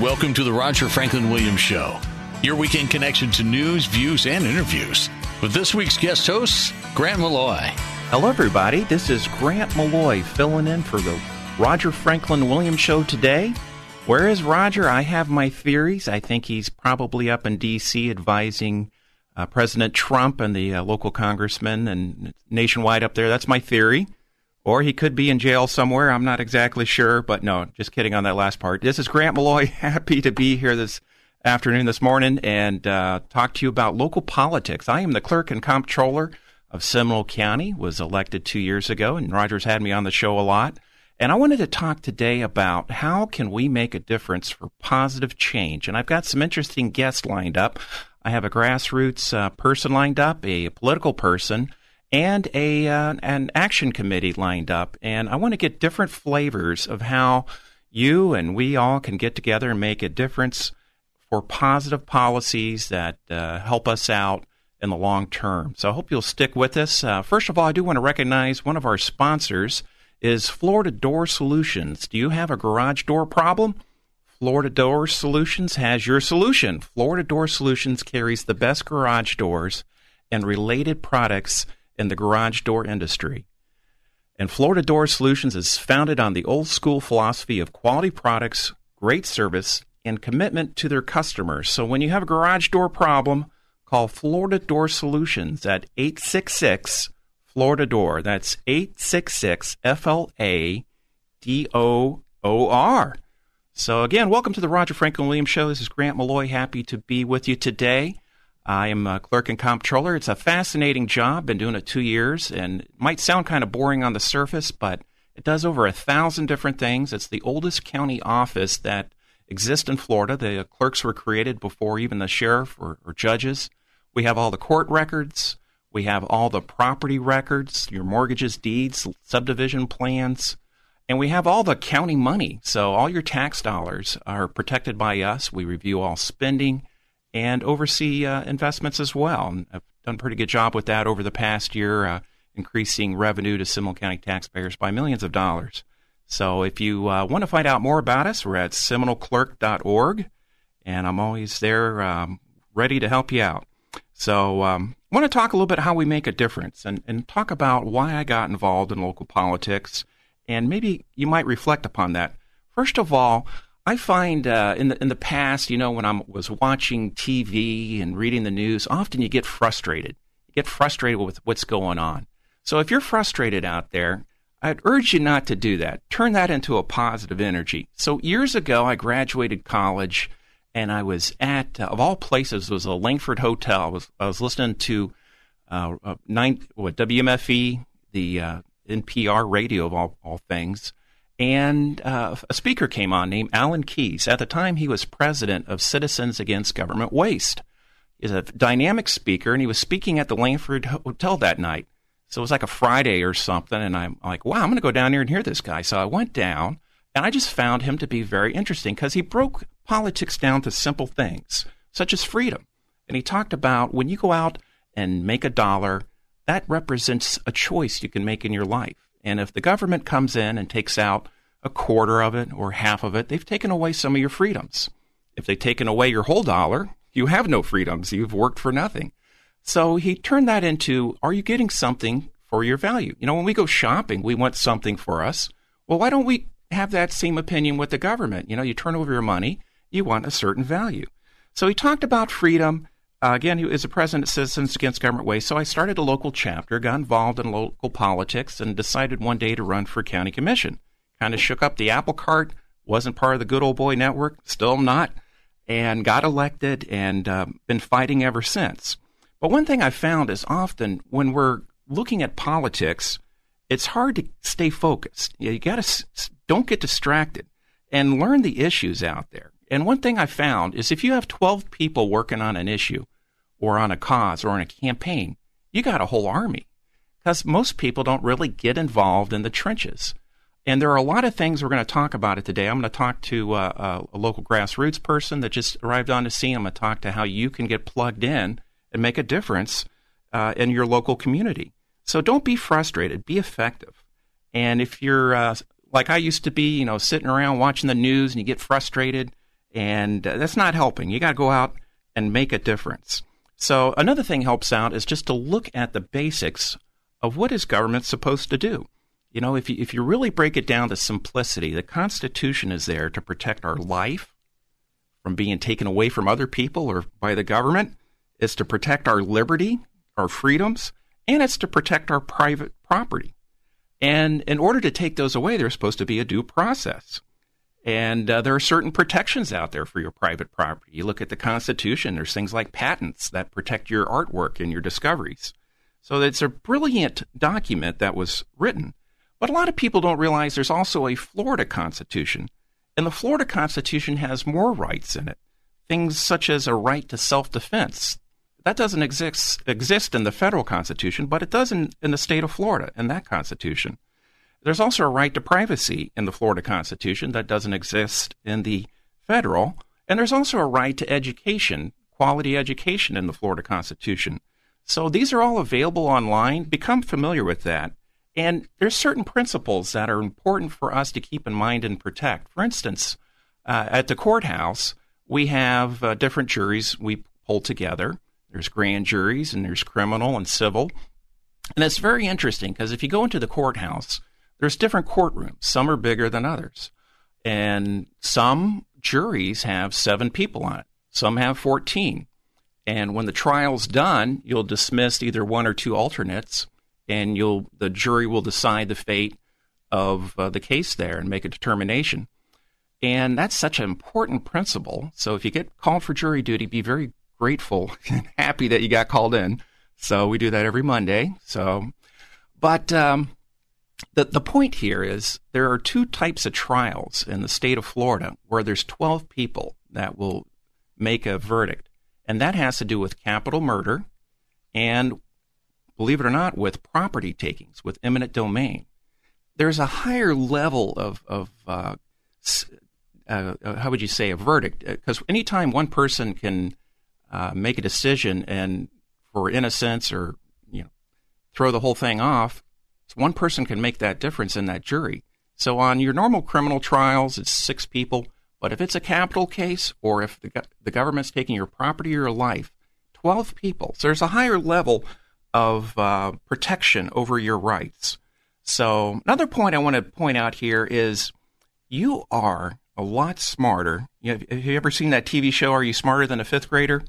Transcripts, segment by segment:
Welcome to the Roger Franklin Williams Show, your weekend connection to news, views, and interviews. With this week's guest host, Grant Malloy. Hello, everybody. This is Grant Malloy filling in for the Roger Franklin Williams Show today. Where is Roger? I have my theories. I think he's probably up in D.C. advising uh, President Trump and the uh, local congressmen and nationwide up there. That's my theory. Or he could be in jail somewhere. I'm not exactly sure, but no, just kidding on that last part. This is Grant Malloy. Happy to be here this afternoon, this morning, and uh, talk to you about local politics. I am the clerk and comptroller of Seminole County. Was elected two years ago, and Rogers had me on the show a lot. And I wanted to talk today about how can we make a difference for positive change. And I've got some interesting guests lined up. I have a grassroots uh, person lined up, a political person and a uh, an action committee lined up, and I want to get different flavors of how you and we all can get together and make a difference for positive policies that uh, help us out in the long term. So I hope you'll stick with us. Uh, first of all, I do want to recognize one of our sponsors is Florida Door Solutions. Do you have a garage door problem? Florida Door Solutions has your solution. Florida Door Solutions carries the best garage doors and related products in the garage door industry. And Florida Door Solutions is founded on the old school philosophy of quality products, great service, and commitment to their customers. So when you have a garage door problem, call Florida Door Solutions at 866 Florida Door. That's 866 F L A D O O R. So again, welcome to the Roger Franklin Williams Show. This is Grant Malloy. Happy to be with you today. I am a clerk and comptroller. It's a fascinating job. Been doing it two years, and might sound kind of boring on the surface, but it does over a thousand different things. It's the oldest county office that exists in Florida. The clerks were created before even the sheriff or, or judges. We have all the court records. We have all the property records, your mortgages, deeds, subdivision plans, and we have all the county money. So all your tax dollars are protected by us. We review all spending and oversee uh, investments as well. I've done a pretty good job with that over the past year, uh, increasing revenue to Seminole County taxpayers by millions of dollars. So if you uh, want to find out more about us, we're at seminoleclerk.org, and I'm always there um, ready to help you out. So um, I want to talk a little bit how we make a difference and, and talk about why I got involved in local politics, and maybe you might reflect upon that. First of all, I find uh, in the in the past, you know, when I was watching TV and reading the news, often you get frustrated. You get frustrated with what's going on. So if you're frustrated out there, I'd urge you not to do that. Turn that into a positive energy. So years ago, I graduated college, and I was at uh, of all places was a Langford Hotel. I was I was listening to uh, uh nine what WMFE, the uh, NPR radio of all all things and uh, a speaker came on named Alan Keyes. At the time, he was president of Citizens Against Government Waste. He's a dynamic speaker, and he was speaking at the Langford Hotel that night. So it was like a Friday or something, and I'm like, wow, I'm going to go down here and hear this guy. So I went down, and I just found him to be very interesting because he broke politics down to simple things, such as freedom. And he talked about when you go out and make a dollar, that represents a choice you can make in your life. And if the government comes in and takes out a quarter of it or half of it, they've taken away some of your freedoms. If they've taken away your whole dollar, you have no freedoms. You've worked for nothing. So he turned that into are you getting something for your value? You know, when we go shopping, we want something for us. Well, why don't we have that same opinion with the government? You know, you turn over your money, you want a certain value. So he talked about freedom uh, again, he was a president of Citizens Against Government Waste, so I started a local chapter, got involved in local politics, and decided one day to run for county commission. Kind of shook up the apple cart, wasn't part of the good old boy network, still not, and got elected and uh, been fighting ever since. But one thing I found is often when we're looking at politics, it's hard to stay focused. You, got to don't get distracted. and learn the issues out there. And one thing I found is if you have 12 people working on an issue or on a cause or on a campaign, you got a whole army because most people don't really get involved in the trenches. And there are a lot of things we're going to talk about it today. I'm going to talk to uh, uh, a local grassroots person that just arrived on the scene. I'm going to talk to how you can get plugged in and make a difference uh, in your local community. So don't be frustrated. Be effective. And if you're uh, like I used to be, you know, sitting around watching the news and you get frustrated, and uh, that's not helping. You got to go out and make a difference. So another thing helps out is just to look at the basics of what is government supposed to do. You know, if you, if you really break it down to simplicity, the Constitution is there to protect our life from being taken away from other people or by the government. It's to protect our liberty, our freedoms, and it's to protect our private property. And in order to take those away, there's supposed to be a due process. And uh, there are certain protections out there for your private property. You look at the Constitution, there's things like patents that protect your artwork and your discoveries. So it's a brilliant document that was written. But a lot of people don't realize there's also a Florida Constitution. And the Florida Constitution has more rights in it. Things such as a right to self defense. That doesn't exist, exist in the federal Constitution, but it does in, in the state of Florida in that Constitution. There's also a right to privacy in the Florida Constitution that doesn't exist in the federal. And there's also a right to education, quality education in the Florida Constitution. So these are all available online. Become familiar with that. And there's certain principles that are important for us to keep in mind and protect. For instance, uh, at the courthouse, we have uh, different juries we pull together. There's grand juries and there's criminal and civil. And it's very interesting because if you go into the courthouse, there's different courtrooms. Some are bigger than others. And some juries have seven people on it. Some have 14. And when the trial's done, you'll dismiss either one or two alternates, and you'll the jury will decide the fate of uh, the case there and make a determination. And that's such an important principle. So if you get called for jury duty, be very grateful and happy that you got called in. So we do that every Monday. So, but um, the the point here is there are two types of trials in the state of Florida where there's 12 people that will make a verdict and that has to do with capital murder and, believe it or not, with property takings, with eminent domain. There's a higher level of, of uh, uh, uh how would you say, a verdict? Because uh, anytime one person can uh, make a decision and for innocence or you know throw the whole thing off, one person can make that difference in that jury. So on your normal criminal trials, it's six people. But if it's a capital case or if the, the government's taking your property or your life, 12 people. So there's a higher level of uh, protection over your rights. So another point I want to point out here is you are a lot smarter. You know, have you ever seen that TV show, Are You Smarter Than a Fifth Grader?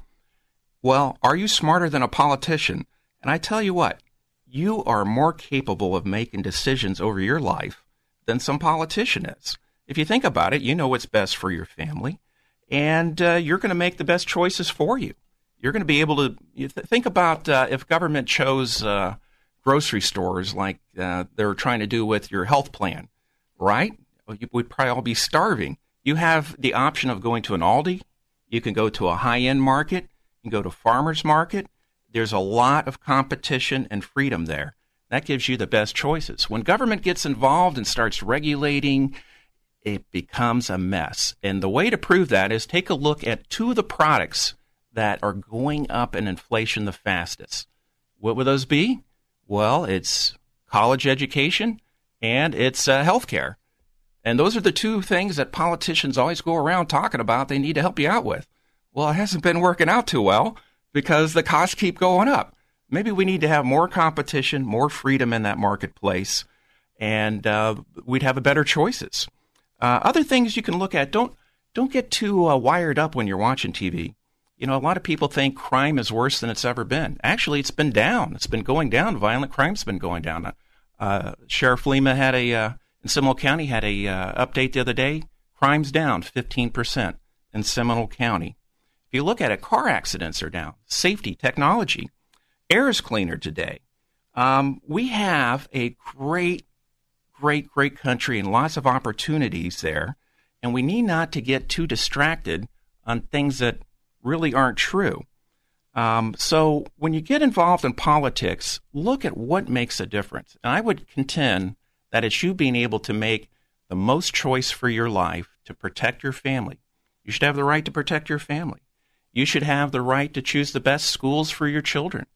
Well, are you smarter than a politician? And I tell you what, you are more capable of making decisions over your life than some politician is if you think about it, you know what's best for your family, and uh, you're going to make the best choices for you. You're going to be able to th- think about uh, if government chose uh, grocery stores like uh, they're trying to do with your health plan, right? You would probably all be starving. You have the option of going to an Aldi. You can go to a high end market. You can go to farmers market. There's a lot of competition and freedom there. That gives you the best choices. When government gets involved and starts regulating, it becomes a mess. And the way to prove that is take a look at two of the products that are going up in inflation the fastest. What would those be? Well, it's college education and it's uh, healthcare. And those are the two things that politicians always go around talking about they need to help you out with. Well, it hasn't been working out too well because the costs keep going up. Maybe we need to have more competition, more freedom in that marketplace, and uh, we'd have better choices. Uh, other things you can look at don't don't get too uh, wired up when you're watching TV. You know, a lot of people think crime is worse than it's ever been. Actually, it's been down. It's been going down. Violent crime's been going down. Uh, Sheriff Lemma had a uh, in Seminole County had a uh, update the other day. Crime's down 15 percent in Seminole County. If you look at it, car accidents are down. Safety, technology, air is cleaner today. Um, we have a great great, great country and lots of opportunities there. and we need not to get too distracted on things that really aren't true. Um, so when you get involved in politics, look at what makes a difference. And I would contend that it's you being able to make the most choice for your life to protect your family. You should have the right to protect your family. You should have the right to choose the best schools for your children.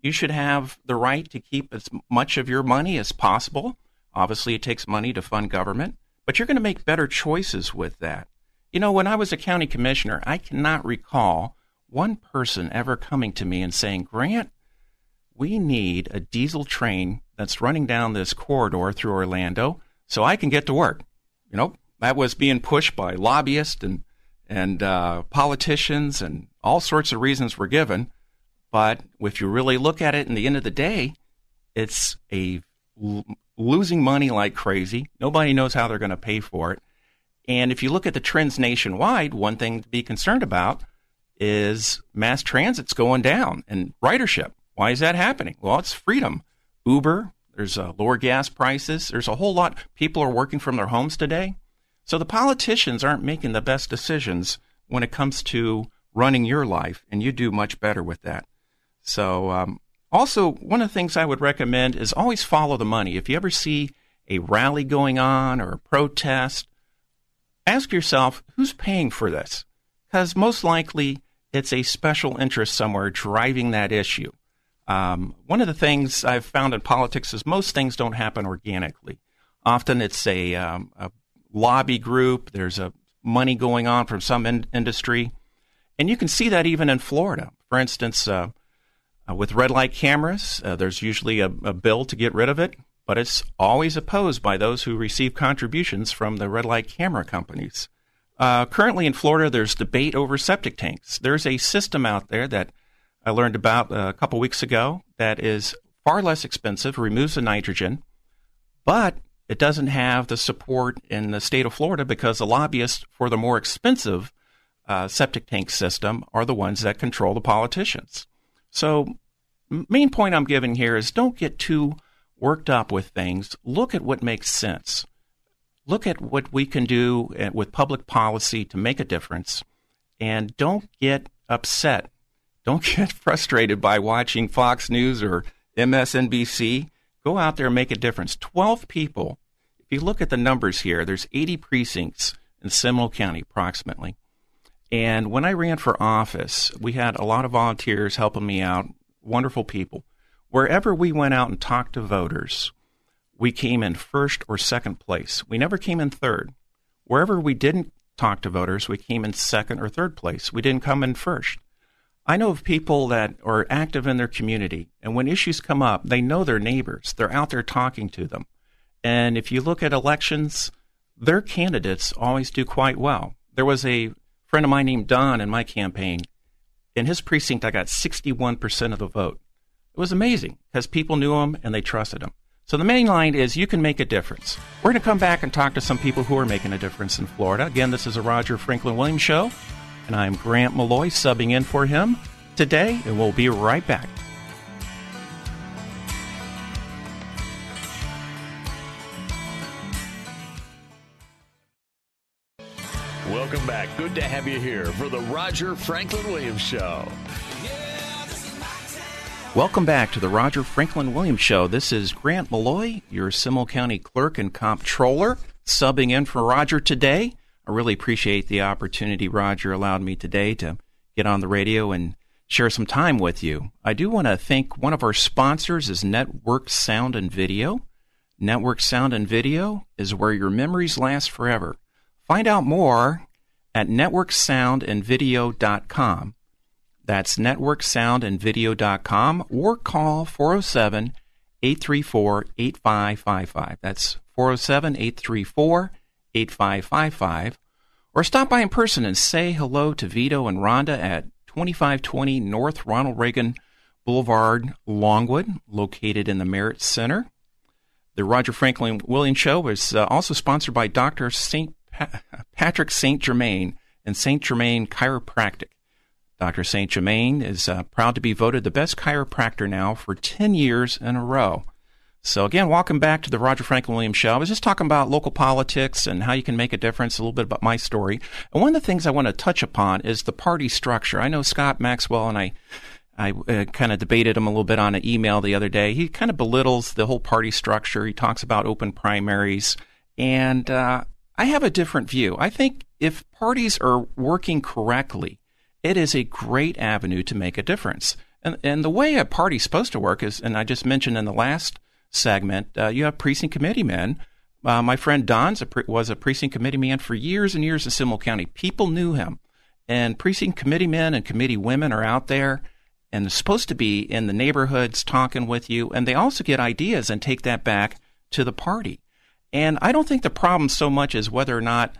You should have the right to keep as much of your money as possible. Obviously, it takes money to fund government, but you're going to make better choices with that. You know, when I was a county commissioner, I cannot recall one person ever coming to me and saying, Grant, we need a diesel train that's running down this corridor through Orlando so I can get to work. You know, that was being pushed by lobbyists and and uh, politicians and all sorts of reasons were given. But if you really look at it in the end of the day, it's a l- losing money like crazy. Nobody knows how they're going to pay for it. And if you look at the trends nationwide, one thing to be concerned about is mass transit's going down and ridership. Why is that happening? Well, it's freedom. Uber, there's uh, lower gas prices. There's a whole lot. People are working from their homes today. So the politicians aren't making the best decisions when it comes to running your life, and you do much better with that. So, um, also, one of the things I would recommend is always follow the money. If you ever see a rally going on or a protest, ask yourself who's paying for this? Because most likely it's a special interest somewhere driving that issue. Um, one of the things I've found in politics is most things don't happen organically. Often it's a, um, a lobby group. There's a money going on from some in- industry, and you can see that even in Florida. For instance, uh, uh, with red light cameras, uh, there's usually a, a, bill to get rid of it, but it's always opposed by those who receive contributions from the red light camera companies. Uh, currently in Florida, there's debate over septic tanks. There's a system out there that I learned about a couple weeks ago that is far less expensive, removes the nitrogen, but it doesn't have the support in the state of Florida because the lobbyists for the more expensive uh, septic tank system are the ones that control the politicians. So, main point I'm giving here is don't get too worked up with things. Look at what makes sense. Look at what we can do uh, with public policy to make a difference, and don't get upset. Don't get frustrated by watching Fox News or MSNBC Go out there and make a difference. 12 people. If you look at the numbers here, there's 80 precincts in Seminole County approximately. And when I ran for office, we had a lot of volunteers helping me out, wonderful people. Wherever we went out and talked to voters, we came in first or second place. We never came in third. Wherever we didn't talk to voters, we came in second or third place. We didn't come in first. I know of people that are active in their community, and when issues come up, they know their neighbors. They're out there talking to them. And if you look at elections, their candidates always do quite well. There was a friend of mine named Don in my campaign. In his precinct, I got 61% of the vote. It was amazing because people knew him and they trusted him. So the main line is you can make a difference. We're going to come back and talk to some people who are making a difference in Florida. Again, this is a Roger Franklin Williams show and I'm Grant Malloy subbing in for him today, and we'll be right back. Welcome back. Good to have you here for the Roger Franklin Williams Show. Welcome back to the Roger Franklin Williams Show. This is Grant Malloy, your Seminole County Clerk and Comptroller, subbing in for Roger today. I really appreciate the opportunity Roger allowed me today to get on the radio and share some time with you. I do want to thank one of our sponsors is Network Sound and Video. Network Sound and Video is where your memories last forever. Find out more at networksoundandvideo.com. That's networksoundandvideo.com or call 407 834 8555. That's 407 834 8555 or stop by in person and say hello to Vito and Rhonda at 2520 North Ronald Reagan Boulevard, Longwood, located in the Merritt Center. The Roger Franklin Williams Show is uh, also sponsored by Dr. St. Pa- Patrick St. Germain and St. Germain Chiropractic. Dr. St. Germain is uh, proud to be voted the best chiropractor now for 10 years in a row. So, again, welcome back to the Roger Franklin Williams Show. I was just talking about local politics and how you can make a difference, a little bit about my story. And one of the things I want to touch upon is the party structure. I know Scott Maxwell and I. I uh, kind of debated him a little bit on an email the other day. He kind of belittles the whole party structure. He talks about open primaries. And uh, I have a different view. I think if parties are working correctly, it is a great avenue to make a difference. And, and the way a party's supposed to work is, and I just mentioned in the last segment, uh, you have precinct committee men. Uh, my friend Don was a precinct committee man for years and years in Seminole County. People knew him. And precinct committee men and committee women are out there and they're supposed to be in the neighborhoods talking with you. And they also get ideas and take that back to the party. And I don't think the problem so much is whether or not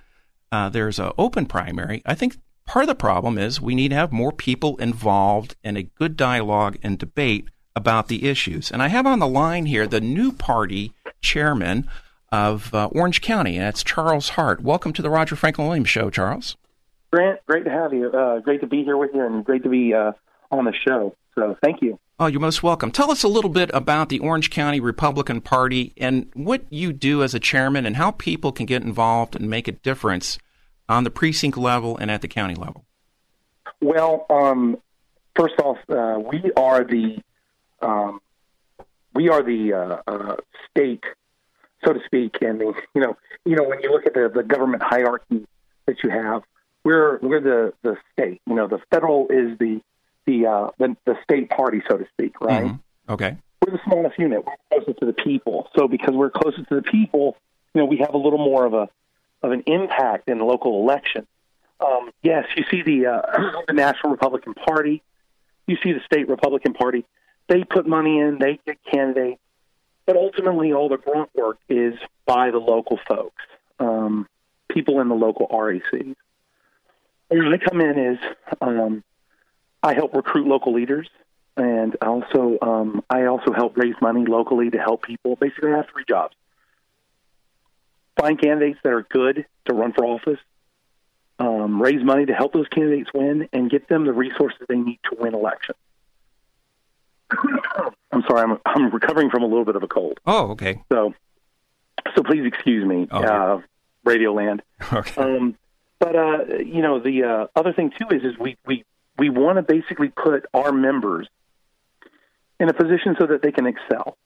uh, there's an open primary. I think part of the problem is we need to have more people involved in a good dialogue and debate about the issues. And I have on the line here the new party chairman of uh, Orange County, and that's Charles Hart. Welcome to the Roger Franklin Williams Show, Charles. Grant, great to have you. Uh, great to be here with you, and great to be uh, on the show. So thank you. Oh, you're most welcome. Tell us a little bit about the Orange County Republican Party and what you do as a chairman and how people can get involved and make a difference on the precinct level and at the county level. Well, um, first off, uh, we are the um, we are the uh, uh, state, so to speak, and the you know you know when you look at the, the government hierarchy that you have, we're we're the the state. You know, the federal is the the uh, the, the state party, so to speak, right? Mm-hmm. Okay. We're the smallest unit. We're closest to the people. So because we're closest to the people, you know, we have a little more of a of an impact in local election. Um, yes, you see the uh, the National Republican Party, you see the state Republican Party. They put money in, they get candidates, but ultimately all the grunt work is by the local folks, um, people in the local RECs. Where I come in is um, I help recruit local leaders, and also um, I also help raise money locally to help people. Basically, I have three jobs: find candidates that are good to run for office, um, raise money to help those candidates win, and get them the resources they need to win elections. I'm sorry, I'm I'm recovering from a little bit of a cold. Oh, okay. So, so please excuse me, oh, uh, Radio Land. Okay. Um, but uh, you know, the uh, other thing too is is we we we want to basically put our members in a position so that they can excel.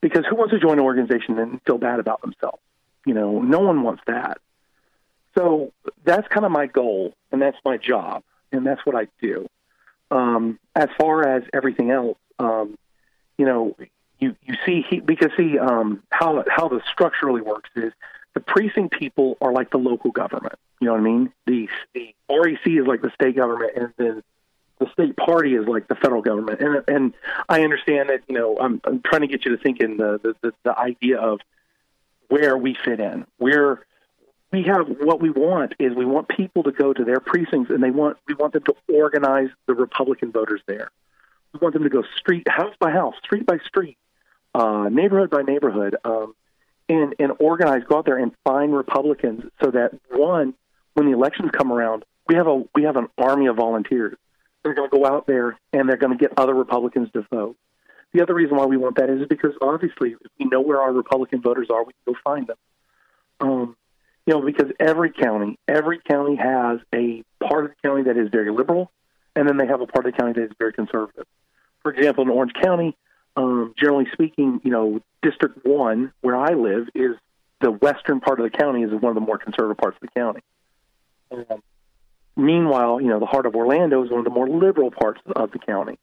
Because who wants to join an organization and feel bad about themselves? You know, no one wants that. So that's kind of my goal, and that's my job, and that's what I do. Um, as far as everything else, um, you know, you you see he, because see um, how how the structurally works is the precinct people are like the local government. You know what I mean? The the REC is like the state government, and then the state party is like the federal government. And and I understand that. You know, I'm, I'm trying to get you to think in the, the the, the idea of where we fit in. Where we have what we want is we want people to go to their precincts, and they want we want them to organize the Republican voters there. We want them to go street house by house, street by street, uh, neighborhood by neighborhood. Um, and, and organize, go out there and find Republicans so that one, when the elections come around, we have a we have an army of volunteers. They're going to go out there and they're going to get other Republicans to vote. The other reason why we want that is because obviously if we know where our Republican voters are, we can go find them. Um, you know, because every county, every county has a part of the county that is very liberal, and then they have a part of the county that is very conservative. For example, in Orange County, um, generally speaking, you know, District One, where I live, is the western part of the county is one of the more conservative parts of the county. Um, meanwhile, you know, the heart of Orlando is one of the more liberal parts of the county.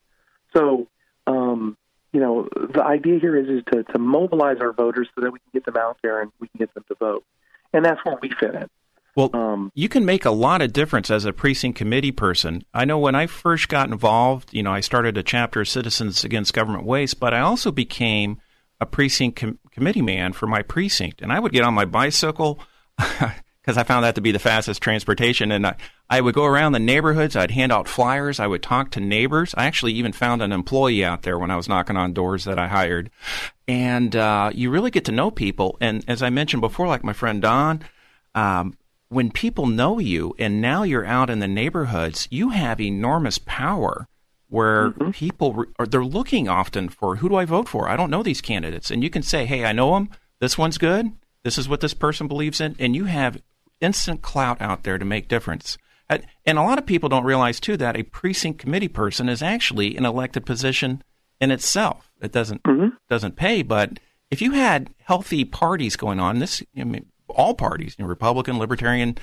So, um, you know, the idea here is is to, to mobilize our voters so that we can get them out there and we can get them to vote, and that's where we fit in. Well, um, you can make a lot of difference as a precinct committee person. I know when I first got involved, you know, I started a chapter of Citizens Against Government Waste, but I also became a precinct com- committee man for my precinct. And I would get on my bicycle because I found that to be the fastest transportation. And I, I would go around the neighborhoods. I'd hand out flyers. I would talk to neighbors. I actually even found an employee out there when I was knocking on doors that I hired. And uh, you really get to know people. And as I mentioned before, like my friend Don, um, when people know you and now you're out in the neighborhoods, you have enormous power where mm-hmm. people re- are they're looking often for who do I vote for? I don't know these candidates, and you can say, hey, I know them. This one's good. This is what this person believes in, and you have instant clout out there to make difference. And a lot of people don't realize too that a precinct committee person is actually an elected position in itself. It doesn't mm-hmm. doesn't pay, but if you had healthy parties going on, this I mean, all parties, you know, Republican, Libertarian,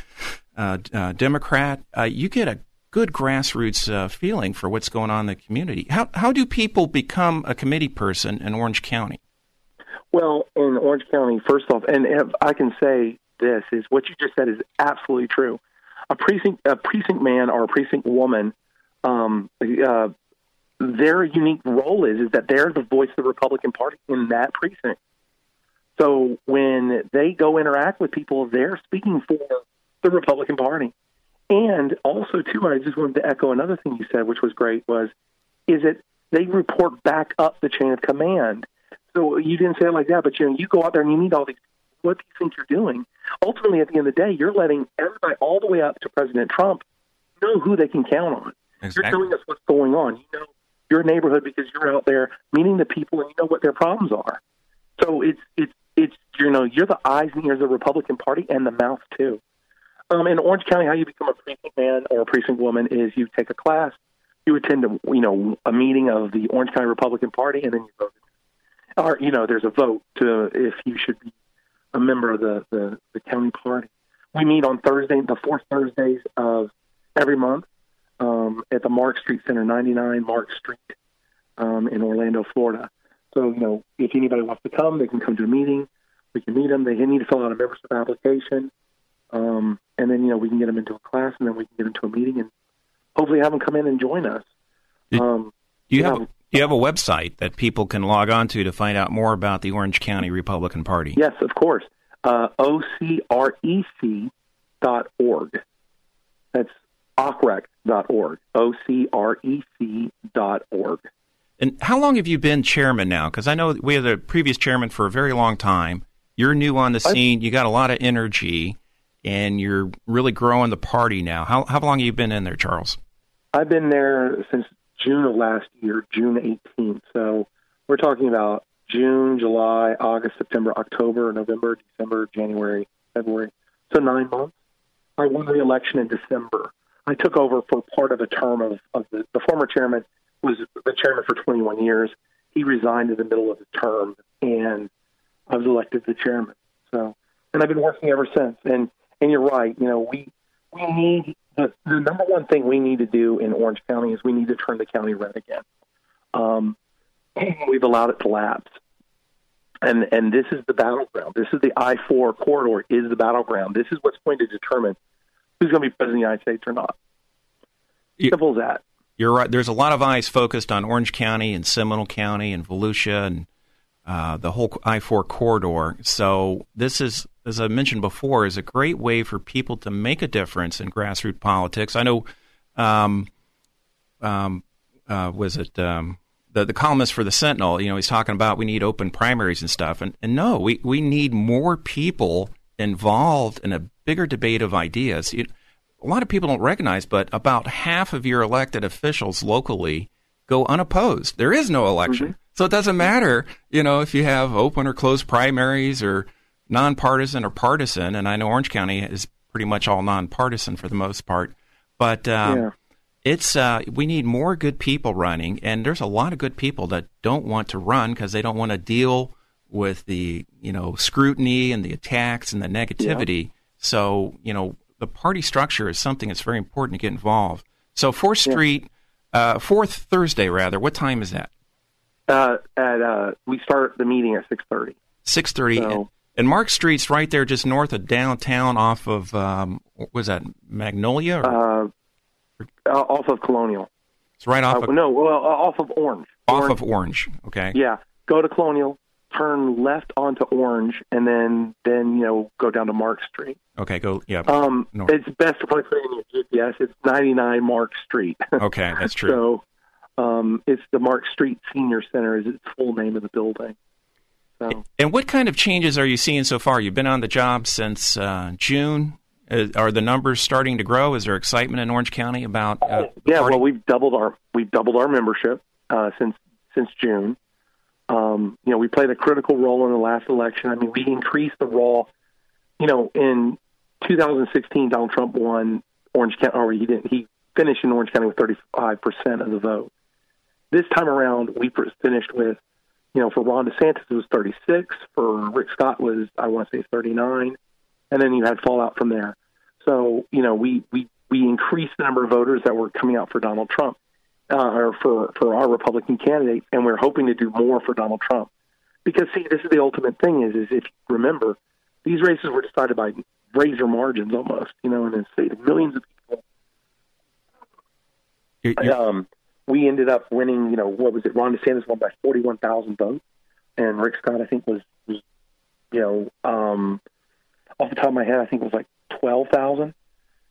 uh, uh, Democrat, uh, you get a good grassroots uh, feeling for what's going on in the community. How how do people become a committee person in Orange County? Well, in Orange County, first off, and I can say this is what you just said is absolutely true. A precinct a precinct man or a precinct woman, um, uh, their unique role is is that they're the voice of the Republican Party in that precinct. So when they go interact with people, they're speaking for the Republican Party. And also, too, I just wanted to echo another thing you said, which was great, was is that they report back up the chain of command. So you didn't say it like that, but you know, you go out there and you meet all these. What do you think you're doing? Ultimately, at the end of the day, you're letting everybody all the way up to President Trump know who they can count on. Exactly. You're telling us what's going on. You know your neighborhood because you're out there meeting the people and you know what their problems are. So it's it's it's you know you're the eyes and ears of the Republican Party and the mouth too. Um, in Orange County, how you become a precinct man or a precinct woman is you take a class, you attend a you know a meeting of the Orange County Republican Party, and then you vote. Or you know, there's a vote to if you should be a member of the the, the county party. We meet on Thursday, the fourth Thursdays of every month um, at the Mark Street Center, 99 Mark Street um, in Orlando, Florida. So, you know, if anybody wants to come, they can come to a meeting. We can meet them. They need to fill out a membership application. Um, and then, you know, we can get them into a class and then we can get into a meeting and hopefully have them come in and join us. Um, you, have, you have a website that people can log on to to find out more about the Orange County Republican Party. Yes, of course. Uh, org. That's ocrec.org. O-C-R-E-C dot org. And how long have you been chairman now? Because I know we had a previous chairman for a very long time. You're new on the scene. You got a lot of energy, and you're really growing the party now. How how long have you been in there, Charles? I've been there since June of last year, June 18th. So we're talking about June, July, August, September, October, November, December, January, February. So nine months. I won the election in December. I took over for part of a term of, of the, the former chairman was the chairman for 21 years. He resigned in the middle of his term, and I was elected the chairman. So, and I've been working ever since. And and you're right. You know, we we need the, the number one thing we need to do in Orange County is we need to turn the county red again. Um, we've allowed it to lapse, and and this is the battleground. This is the I four corridor is the battleground. This is what's going to determine who's going to be president of the United States or not. Simple as that. You're right. There's a lot of eyes focused on Orange County and Seminole County and Volusia and uh, the whole I-4 corridor. So this is, as I mentioned before, is a great way for people to make a difference in grassroots politics. I know, um, um, uh, was it um, the the columnist for the Sentinel? You know, he's talking about we need open primaries and stuff, and, and no, we we need more people involved in a bigger debate of ideas. You, a lot of people don't recognize, but about half of your elected officials locally go unopposed. There is no election. Mm-hmm. So it doesn't matter, you know, if you have open or closed primaries or nonpartisan or partisan. And I know Orange County is pretty much all nonpartisan for the most part. But um, yeah. it's uh, we need more good people running, and there's a lot of good people that don't want to run because they don't want to deal with the you know scrutiny and the attacks and the negativity. Yeah. So you know the party structure is something that's very important to get involved. So Fourth yeah. Street, uh, Fourth Thursday rather. What time is that? Uh, at uh, we start the meeting at six thirty. Six thirty. So, and Mark Street's right there, just north of downtown, off of um, was that Magnolia? Or? Uh, off of Colonial. It's right off. Uh, of, no, well, off of Orange. Off Orange. of Orange. Okay. Yeah, go to Colonial, turn left onto Orange, and then then you know go down to Mark Street. Okay, go yeah. Um, north. it's best to put in your GPS. It's 99 Mark Street. okay, that's true. so um, it's the Mark Street Senior Center is its full name of the building. So. And what kind of changes are you seeing so far? You've been on the job since uh, June. Uh, are the numbers starting to grow? Is there excitement in Orange County about? Uh, yeah, well, we've doubled our we've doubled our membership uh, since since June. Um, you know, we played a critical role in the last election. I mean, we increased the role. You know, in 2016, Donald Trump won Orange County, or he didn't. He finished in Orange County with 35 percent of the vote. This time around, we finished with, you know, for Ron DeSantis it was 36. For Rick Scott was I want to say 39, and then you had fallout from there. So you know, we we we increased the number of voters that were coming out for Donald Trump uh, or for for our Republican candidates, and we're hoping to do more for Donald Trump. Because see, this is the ultimate thing: is is if you remember, these races were decided by razor margins almost, you know, in a state of millions of people. You're, you're... Um, we ended up winning. You know, what was it? Ron DeSantis won by forty-one thousand votes, and Rick Scott, I think, was was you know, um, off the top of my head, I think it was like twelve thousand.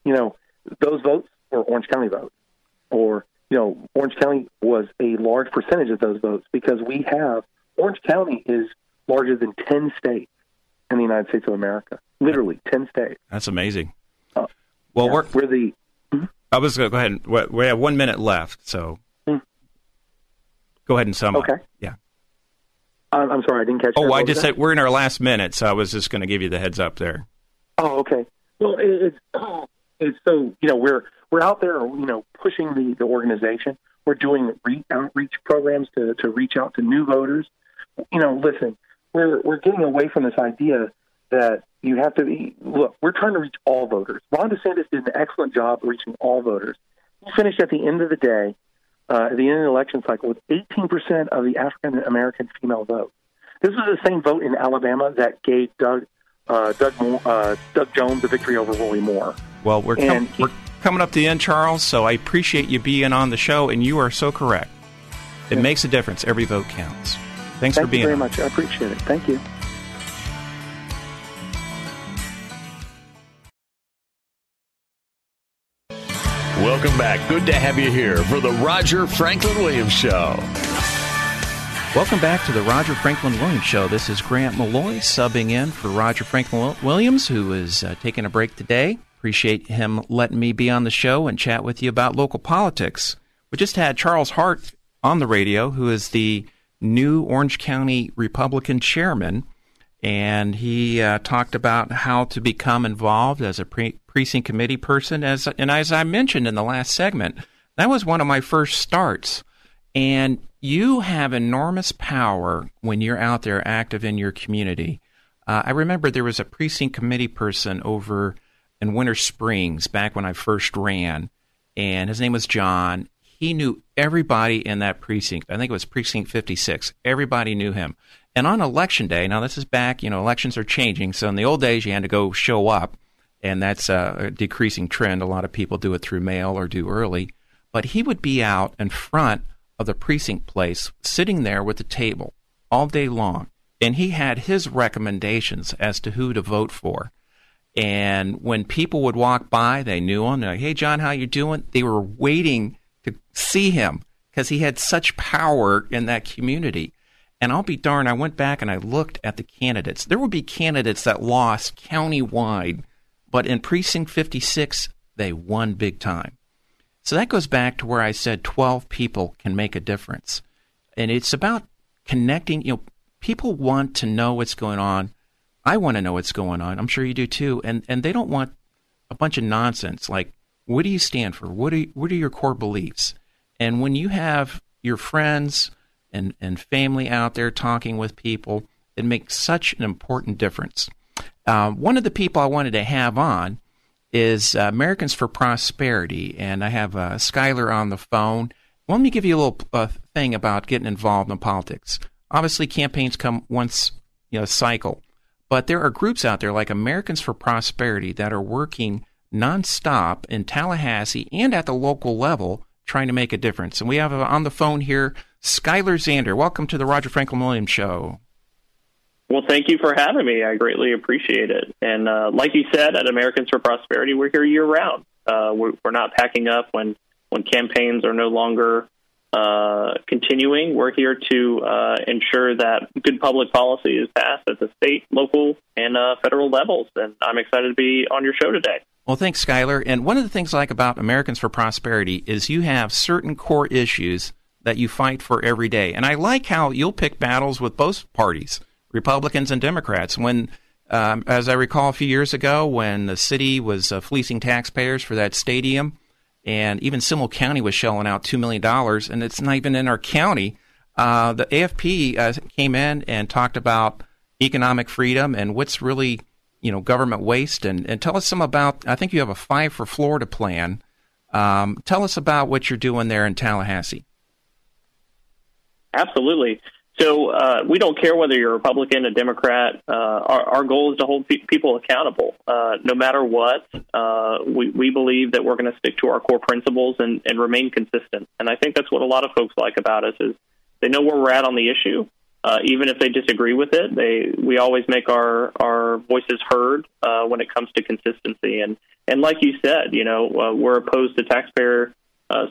You know, those votes were Orange County votes, or you know, Orange County was a large percentage of those votes because we have Orange County is larger than ten states in the United States of America. Literally ten states. That's amazing. Uh, well, yeah, we're we're the. Hmm? I was going to go ahead. And, we have one minute left, so. Go ahead and sum up. okay. up. Yeah. I'm sorry, I didn't catch. Oh, I just said we're in our last minute, so I was just going to give you the heads up there. Oh, okay. Well, it's it's so you know we're we're out there you know pushing the the organization. We're doing re- outreach programs to to reach out to new voters. You know, listen, we're we're getting away from this idea that you have to be, look. We're trying to reach all voters. Ron DeSantis did an excellent job reaching all voters. He finished at the end of the day, uh, at the end of the election cycle, with 18% of the African American female vote. This was the same vote in Alabama that gave Doug uh, Doug, Moore, uh, Doug Jones the victory over Roy Moore. Well, we're, com- he, we're coming up to the end, Charles. So I appreciate you being on the show, and you are so correct. It yeah. makes a difference. Every vote counts. Thanks Thank for being. Thank you very on. much. I appreciate it. Thank you. Welcome back. Good to have you here for the Roger Franklin Williams Show. Welcome back to the Roger Franklin Williams Show. This is Grant Malloy subbing in for Roger Franklin Williams, who is uh, taking a break today. Appreciate him letting me be on the show and chat with you about local politics. We just had Charles Hart on the radio, who is the new Orange County Republican chairman, and he uh, talked about how to become involved as a pre- precinct committee person. As and as I mentioned in the last segment, that was one of my first starts. And you have enormous power when you're out there active in your community. Uh, I remember there was a precinct committee person over in Winter Springs back when I first ran, and his name was John. He knew everybody in that precinct. I think it was precinct 56. Everybody knew him. And on election day, now this is back, you know, elections are changing. So in the old days, you had to go show up, and that's a decreasing trend. A lot of people do it through mail or do early. But he would be out in front of the precinct place, sitting there with the table all day long. And he had his recommendations as to who to vote for. And when people would walk by, they knew him. They're like, "Hey, John, how you doing?" They were waiting to see him because he had such power in that community. And I'll be darned, I went back and I looked at the candidates. There would be candidates that lost countywide, but in precinct 56, they won big time. So that goes back to where I said 12 people can make a difference. And it's about connecting, you know, people want to know what's going on. I want to know what's going on. I'm sure you do too. And and they don't want a bunch of nonsense like what do you stand for? What are what are your core beliefs? And when you have your friends and and family out there talking with people, it makes such an important difference. Uh, one of the people I wanted to have on is uh, Americans for Prosperity, and I have uh, Skylar on the phone. Let me give you a little uh, thing about getting involved in politics. Obviously, campaigns come once you know cycle, but there are groups out there like Americans for Prosperity that are working nonstop in Tallahassee and at the local level trying to make a difference. And we have uh, on the phone here Skylar Zander. Welcome to the Roger Franklin Williams Show. Well, thank you for having me. I greatly appreciate it. And uh, like you said, at Americans for Prosperity, we're here year round. Uh, we're, we're, not packing up when when campaigns are no longer uh, continuing. We're here to uh, ensure that good public policy is passed at the state, local, and uh, federal levels. And I'm excited to be on your show today. Well, thanks, Skylar. And one of the things I like about Americans for Prosperity is you have certain core issues that you fight for every day. And I like how you'll pick battles with both parties, Republicans and Democrats. When, um, as I recall a few years ago, when the city was uh, fleecing taxpayers for that stadium, and even Seminole County was shelling out $2 million, and it's not even in our county. Uh, the AFP uh, came in and talked about economic freedom and what's really, you know, government waste. And, and tell us some about, I think you have a Five for Florida plan. Um, tell us about what you're doing there in Tallahassee. Absolutely. So uh, we don't care whether you're a Republican, a Democrat. Uh, our, our, goal is to hold pe- people accountable, uh, no matter what. Uh, we, we believe that we're going to stick to our core principles and, and remain consistent. And I think that's what a lot of folks like about us is they know where we're at on the issue. Uh, even if they disagree with it, they we always make our our voices heard uh, when it comes to consistency. And and like you said, you know, we're opposed to taxpayer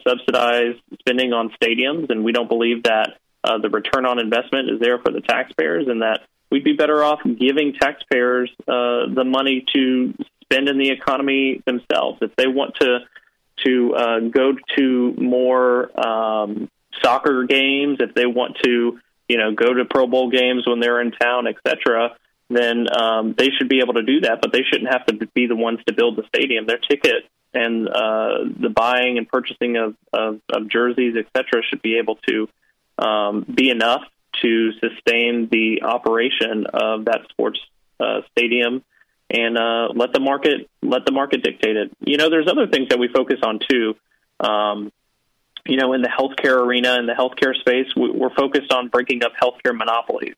subsidized spending on stadiums, and we don't believe that uh, the return on investment is there for the taxpayers, and that we'd be better off giving taxpayers uh, the money to spend in the economy themselves. If they want to to uh, go to more um, soccer games, if they want to, you know, go to Pro Bowl games when they're in town, etc., then um, they should be able to do that. But they shouldn't have to be the ones to build the stadium. Their ticket and uh, the buying and purchasing of, of, of jerseys, etc., should be able to um, be enough to sustain the operation of that sports uh, stadium and uh, let the market let the market dictate it. You know, there's other things that we focus on too. Um, you know, in the healthcare arena, in the healthcare space, we're focused on breaking up healthcare monopolies,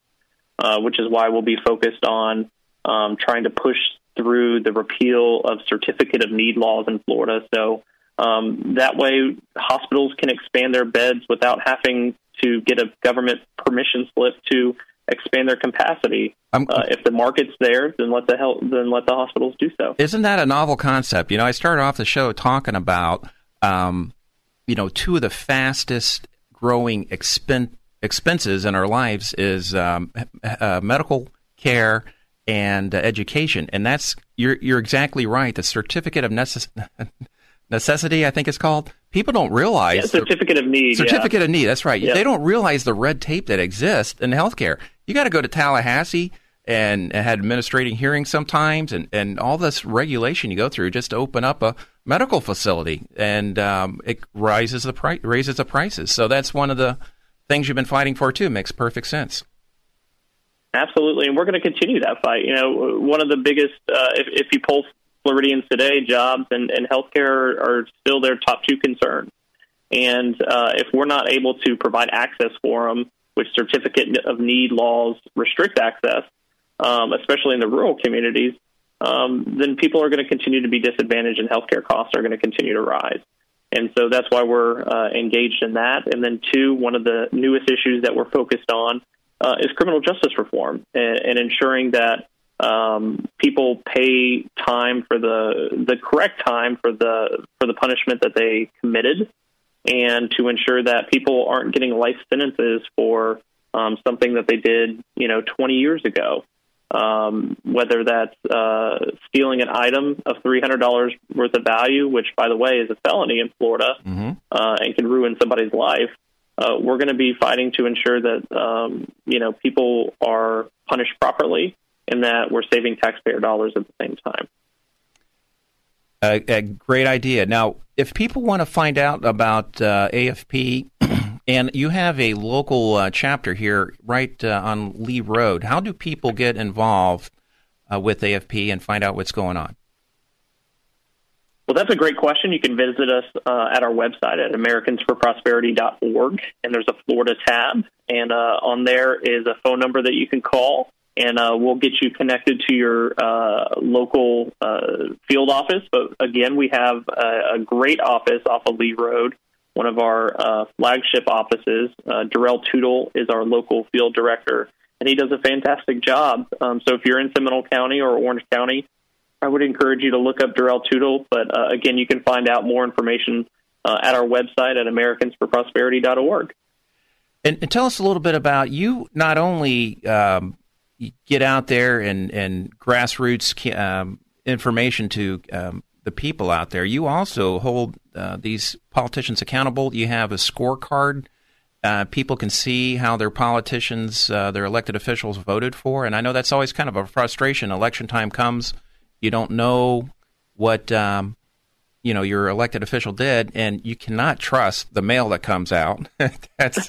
uh, which is why we'll be focused on um, trying to push through the repeal of certificate of need laws in Florida. So um, that way, hospitals can expand their beds without having to get a government permission slip to expand their capacity. Uh, if the market's there, then let the health, then let the hospitals do so. Isn't that a novel concept? You know, I started off the show talking about, um, you know, two of the fastest growing expen- expenses in our lives is um, uh, medical care and uh, education, and that's you're you're exactly right. The certificate of necess- necessity, I think it's called. People don't realize yeah, certificate of need. Certificate yeah. of need. That's right. They don't realize the red tape that exists in healthcare. You got to go to Tallahassee and, and had administrating hearings sometimes, and, and all this regulation you go through just to open up a medical facility, and um, it rises the price, raises the prices. So that's one of the things you've been fighting for too. Makes perfect sense. Absolutely, and we're going to continue that fight. You know, one of the biggest, uh, if, if you pull Floridians today, jobs and, and healthcare are still their top two concerns. And uh, if we're not able to provide access for them, which certificate of need laws restrict access, um, especially in the rural communities, um, then people are going to continue to be disadvantaged and healthcare costs are going to continue to rise. And so that's why we're uh, engaged in that. And then, two, one of the newest issues that we're focused on uh, is criminal justice reform and, and ensuring that um, people pay time for the the correct time for the for the punishment that they committed, and to ensure that people aren't getting life sentences for um, something that they did, you know, 20 years ago. Um, whether that's uh, stealing an item of $300 worth of value, which, by the way, is a felony in Florida mm-hmm. uh, and can ruin somebody's life. Uh, we're going to be fighting to ensure that um, you know people are punished properly in that we're saving taxpayer dollars at the same time. A, a great idea. Now, if people want to find out about uh, AFP, and you have a local uh, chapter here right uh, on Lee Road, how do people get involved uh, with AFP and find out what's going on? Well, that's a great question. You can visit us uh, at our website at americansforprosperity.org, and there's a Florida tab, and uh, on there is a phone number that you can call and uh, we'll get you connected to your uh, local uh, field office. But again, we have a, a, great office off of Lee Road, one of our uh, flagship offices. Uh, Darrell Tootle is our local field director, and he does a fantastic job. Um, so if you're in Seminole County or Orange County, I would encourage you to look up Darrell Tootle. But uh, again, you can find out more information at our website at americansforprosperity.org. And, and, tell us a little bit about you. Not only um, get out there and and grassroots um, information to um, the people out there, you also hold uh, these politicians accountable. You have a scorecard. Uh, people can see how their politicians, uh, their elected officials voted for. And I know that's always kind of a frustration. Election time comes, you don't know what um, you know your elected official did, and you cannot trust the mail that comes out. that's,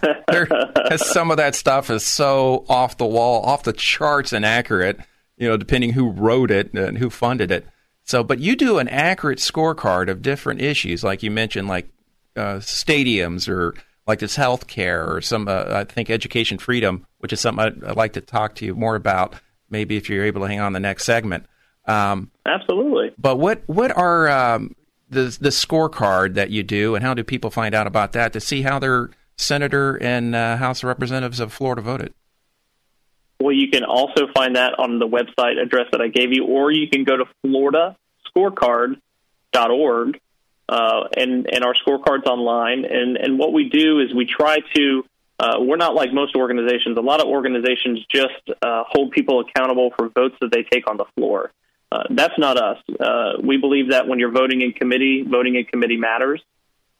some of that stuff is so off the wall, off the charts, inaccurate. You know, depending who wrote it and who funded it. So, but you do an accurate scorecard of different issues, like you mentioned, like uh, stadiums or like this health care or some, uh, I think, education freedom, which is something I'd, I'd, like to talk to you more about. Maybe if you're able to hang on the next segment. Um, Absolutely. But what what are um, the the scorecard that you do, and how do people find out about that to see how their senator and uh, House of Representatives of Florida voted? Well, you can also find that on the website address that I gave you, or you can go to floridascorecard.org, uh, and and our scorecards online. And and what we do is we try to. Uh, we're not like most organizations. A lot of organizations just uh, hold people accountable for votes that they take on the floor. Uh, that's not us. Uh, we believe that when you're voting in committee, voting in committee matters.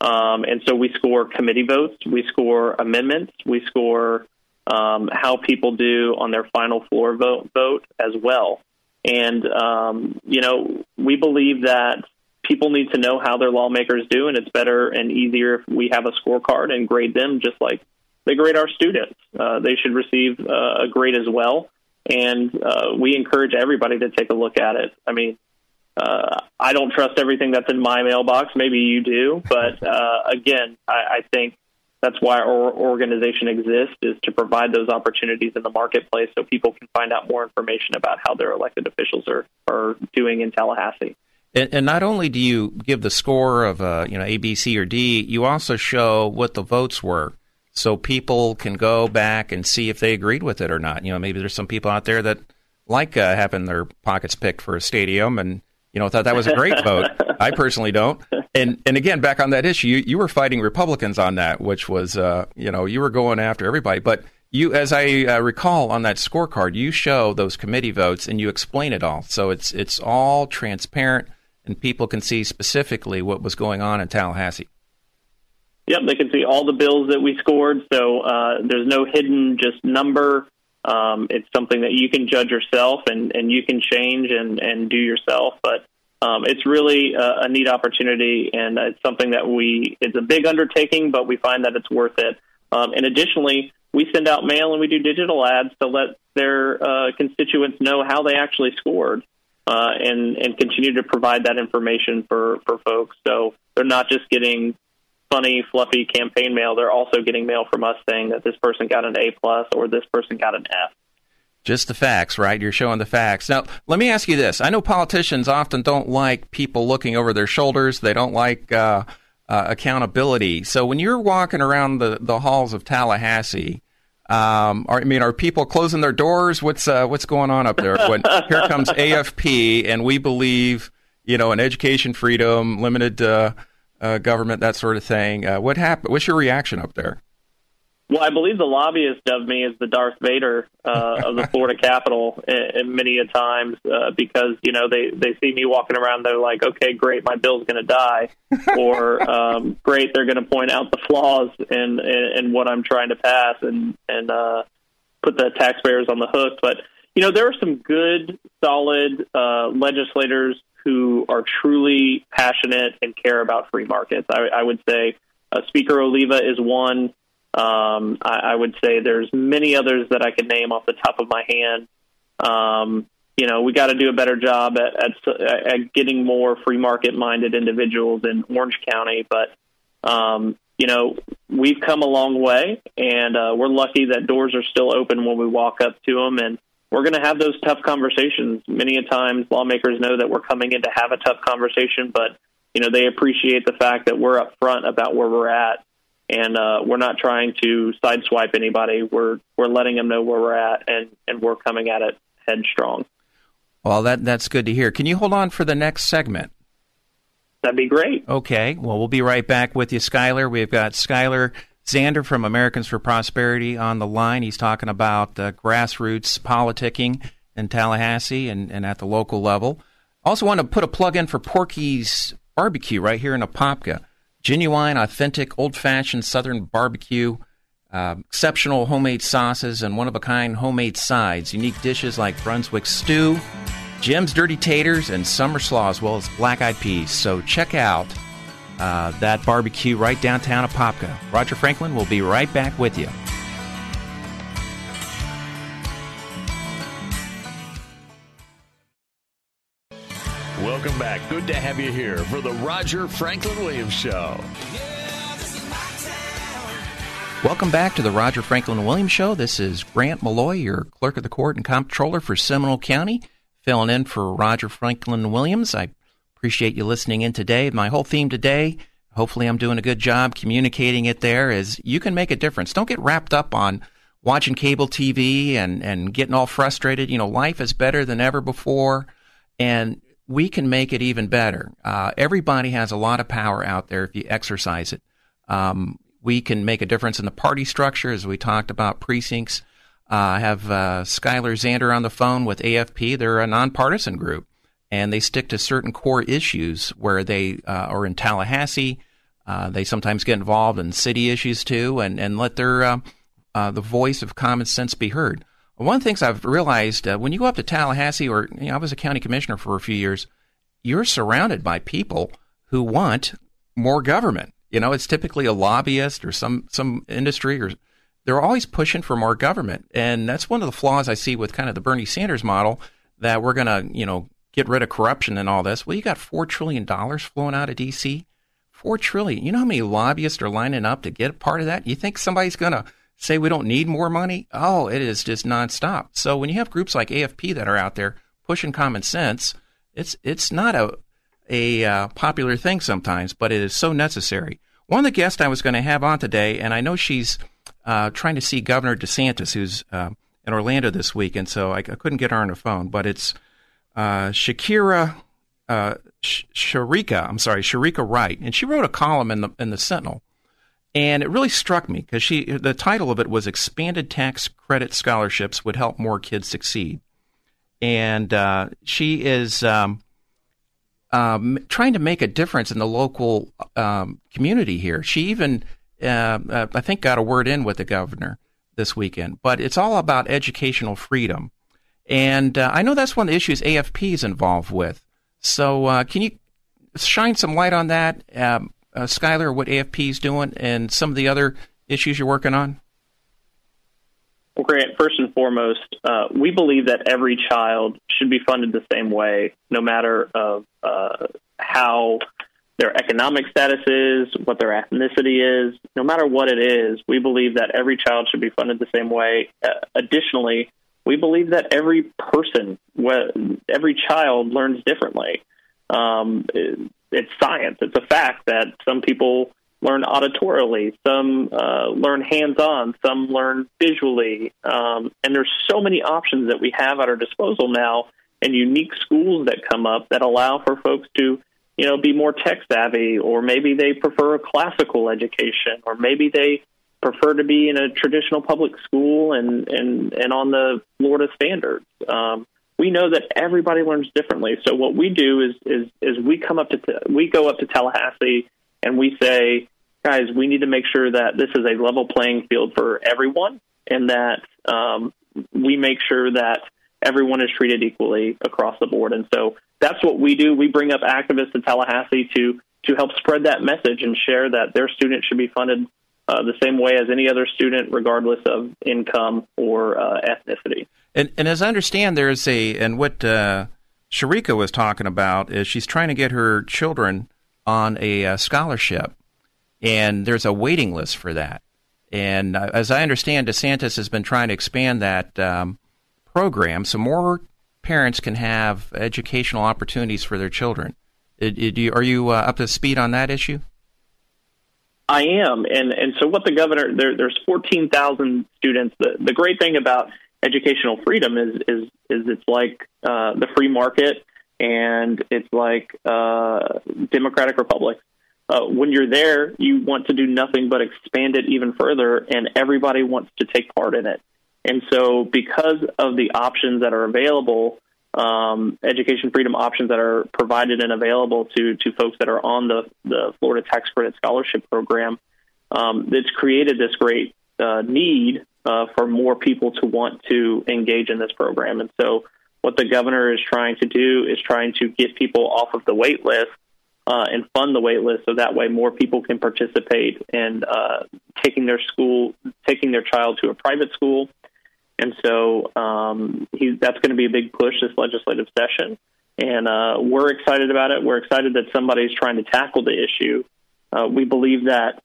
Um, and so we score committee votes, we score amendments, we score um, how people do on their final floor vote, vote as well. And, um, you know, we believe that people need to know how their lawmakers do, and it's better and easier if we have a scorecard and grade them just like they grade our students. Uh, they should receive uh, a grade as well and uh, we encourage everybody to take a look at it. I mean, uh, I don't trust everything that's in my mailbox. Maybe you do, but uh, again, I, I think that's why our organization exists is to provide those opportunities in the marketplace so people can find out more information about how their elected officials are are doing in Tallahassee. And, and not only do you give the score of uh, you know A, B, C, or D, you also show what the votes were so people can go back and see if they agreed with it or not. You know, maybe there's some people out there that like uh, having their pockets picked for a stadium and you know thought that was a great vote. I personally don't. And and again, back on that issue, you, you were fighting Republicans on that, which was uh, you know you were going after everybody, but. You, as I uh, recall on that scorecard, you show those committee votes and you explain it all. So it's it's all transparent, and people can see specifically what was going on in Tallahassee. Yep, they can see all the bills that we scored. So uh, there's no hidden just number. Um, it's something that you can judge yourself and, and you can change and, and do yourself. But um, it's really a, a neat opportunity, and it's something that we. It's a big undertaking, but we find that it's worth it. Um, and additionally, we send out mail and we do digital ads to let their uh, constituents know how they actually scored. Uh, and and continue to provide that information for for folks, so they're not just getting funny, fluffy campaign mail, they're also getting mail from us saying that this person got an A plus or this person got an F. Just the facts, right? You're showing the facts. Now, let me ask you this. I know politicians often don't like people looking over their shoulders. They don't like uh, uh, accountability. So when you're walking around the, the halls of Tallahassee, um, are, I mean, are people closing their doors? What's uh, what's going on up there? When here comes AFP, and we believe, you know, in education freedom, limited uh, government, that sort of thing. Uh, what happened? What's your reaction up there? Well, I believe the lobbyist dubbed me as the Darth Vader uh, of the Florida Capitol, and, many a times uh, because you know they they see me walking around, they're like, okay, great, my bill's going to die, or um, great, they're going to point out the flaws in, in in what I'm trying to pass and and uh, put the taxpayers on the hook. But you know, there are some good, solid uh, legislators who are truly passionate and care about free markets. I, I would say uh, Speaker Oliva is one. Um, I, I, would say there's many others that I could name off the top of my hand. Um, you know, we got to do a better job at, at, at getting more free market minded individuals in Orange County. But, um, you know, we've come a long way, and uh, we're lucky that doors are still open when we walk up to them. And we're going to have those tough conversations. Many a times, lawmakers know that we're coming in to have a tough conversation, but you know they appreciate the fact that we're upfront about where we're at, and uh, we're not trying to sideswipe anybody. We're we're letting them know where we're at, and and we're coming at it headstrong. Well, that that's good to hear. Can you hold on for the next segment? That'd be great. Okay. Well, we'll be right back with you, Skylar. We've got Skylar Zander from Americans for Prosperity on the line. He's talking about uh, grassroots politicking in Tallahassee and, and at the local level. Also, want to put a plug in for Porky's Barbecue right here in Apopka. Genuine, authentic, old fashioned Southern barbecue, uh, exceptional homemade sauces, and one of a kind homemade sides. Unique dishes like Brunswick stew, Jim's Dirty Taters, and summer slaw, as well as black eyed peas. So check out uh, that barbecue right downtown Apopka. Roger Franklin will be right back with you. Welcome back. Good to have you here for the Roger Franklin Williams Show. Welcome back to the Roger Franklin Williams Show. This is Grant Maloy, your clerk of the court and comptroller for Seminole County, filling in for Roger Franklin Williams. I appreciate you listening in today. My whole theme today, hopefully I'm doing a good job communicating it there, is you can make a difference. Don't get wrapped up on watching cable TV and, and getting all frustrated. You know, life is better than ever before. And we can make it even better. Uh, everybody has a lot of power out there if you exercise it. Um, we can make a difference in the party structure, as we talked about precincts. Uh, I have uh, Skylar Zander on the phone with AFP. They're a nonpartisan group, and they stick to certain core issues where they uh, are in Tallahassee. Uh, they sometimes get involved in city issues too, and, and let their uh, uh, the voice of common sense be heard. One of the things I've realized uh, when you go up to Tallahassee, or you know, I was a county commissioner for a few years, you're surrounded by people who want more government. You know, it's typically a lobbyist or some some industry, or they're always pushing for more government, and that's one of the flaws I see with kind of the Bernie Sanders model that we're going to, you know, get rid of corruption and all this. Well, you got four trillion dollars flowing out of D.C. Four trillion. You know how many lobbyists are lining up to get a part of that? You think somebody's going to say we don't need more money? Oh, it is just nonstop. So when you have groups like AFP that are out there pushing common sense, it's it's not a a uh, popular thing sometimes, but it is so necessary. One of the guests I was going to have on today, and I know she's uh, trying to see Governor DeSantis, who's uh, in Orlando this week, and so I, I, couldn't get her on the phone. But it's uh, Shakira uh, Sh- Sharika. I'm sorry, Sharika Wright, and she wrote a column in the in the Sentinel. And it really struck me because she the title of it was expanded tax credit scholarships would help more kids succeed. And uh, she is um, um, trying to make a difference in the local um, community here. She even uh, uh, i think got a word in with the governor this weekend. But it's all about educational freedom and uh, i know that's one of the issues afp is involved with so uh, can you shine some light on that um, uh, Skylar, what AFP is doing and some of the other issues you're working on? Well, Grant, first and foremost, uh, we believe that every child should be funded the same way, no matter of uh, how their economic status is, what their ethnicity is, no matter what it is. We believe that every child should be funded the same way. Uh, additionally, we believe that every person, every child learns differently. Um, it's science. It's a fact that some people learn auditorily, some uh, learn hands-on, some learn visually, um, and there's so many options that we have at our disposal now, and unique schools that come up that allow for folks to, you know, be more tech savvy, or maybe they prefer a classical education, or maybe they prefer to be in a traditional public school and and and on the Florida standards. Um, we know that everybody learns differently. So what we do is is is we come up to we go up to Tallahassee and we say, guys, we need to make sure that this is a level playing field for everyone, and that um, we make sure that everyone is treated equally across the board. And so that's what we do. We bring up activists to Tallahassee to to help spread that message and share that their students should be funded uh, the same way as any other student, regardless of income or uh, ethnicity. And, and as I understand, there's a and what uh, Sharika was talking about is she's trying to get her children on a, uh, scholarship, and there's a waiting list for that. And uh, as I understand, DeSantis has been trying to expand that um, program so more parents can have educational opportunities for their children. It, it, are you uh, up to speed on that issue? I am, and and so what the governor there, there's 14,000 students. The the great thing about educational freedom is is is it's like uh, the free market and it's like uh, democratic republic. Uh, when you're there, you want to do nothing but expand it even further, and everybody wants to take part in it. And so, because of the options that are available, um, education freedom options that are provided and available to to folks that are on the the Florida Tax Credit Scholarship Program, um, it's created this great uh, need uh, for more people to want to engage in this program. And so, what the governor is trying to do is trying to get people off of the wait list uh, and fund the wait list, so that way more people can participate in uh, taking their school, taking their child to a private school. And so um, he, that's going to be a big push this legislative session. And uh, we're excited about it. We're excited that somebody's trying to tackle the issue. Uh, we believe that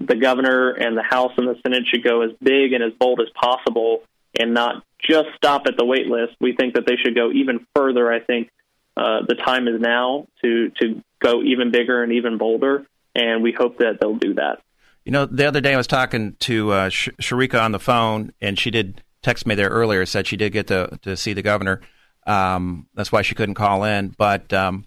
the governor and the House and the Senate should go as big and as bold as possible and not just stop at the wait list. We think that they should go even further. I think uh, the time is now to to go even bigger and even bolder, and we hope that they'll do that. You know, the other day I was talking to uh, Sh- Sharika on the phone, and she did text me there earlier. Said she did get to to see the governor. Um, that's why she couldn't call in, but. Um,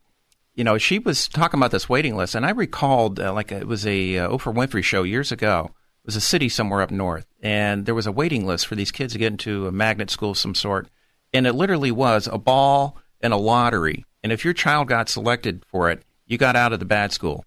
you know, she was talking about this waiting list, and I recalled uh, like it was a uh, Oprah Winfrey show years ago. It was a city somewhere up north, and there was a waiting list for these kids to get into a magnet school of some sort, and it literally was a ball and a lottery. And if your child got selected for it, you got out of the bad school.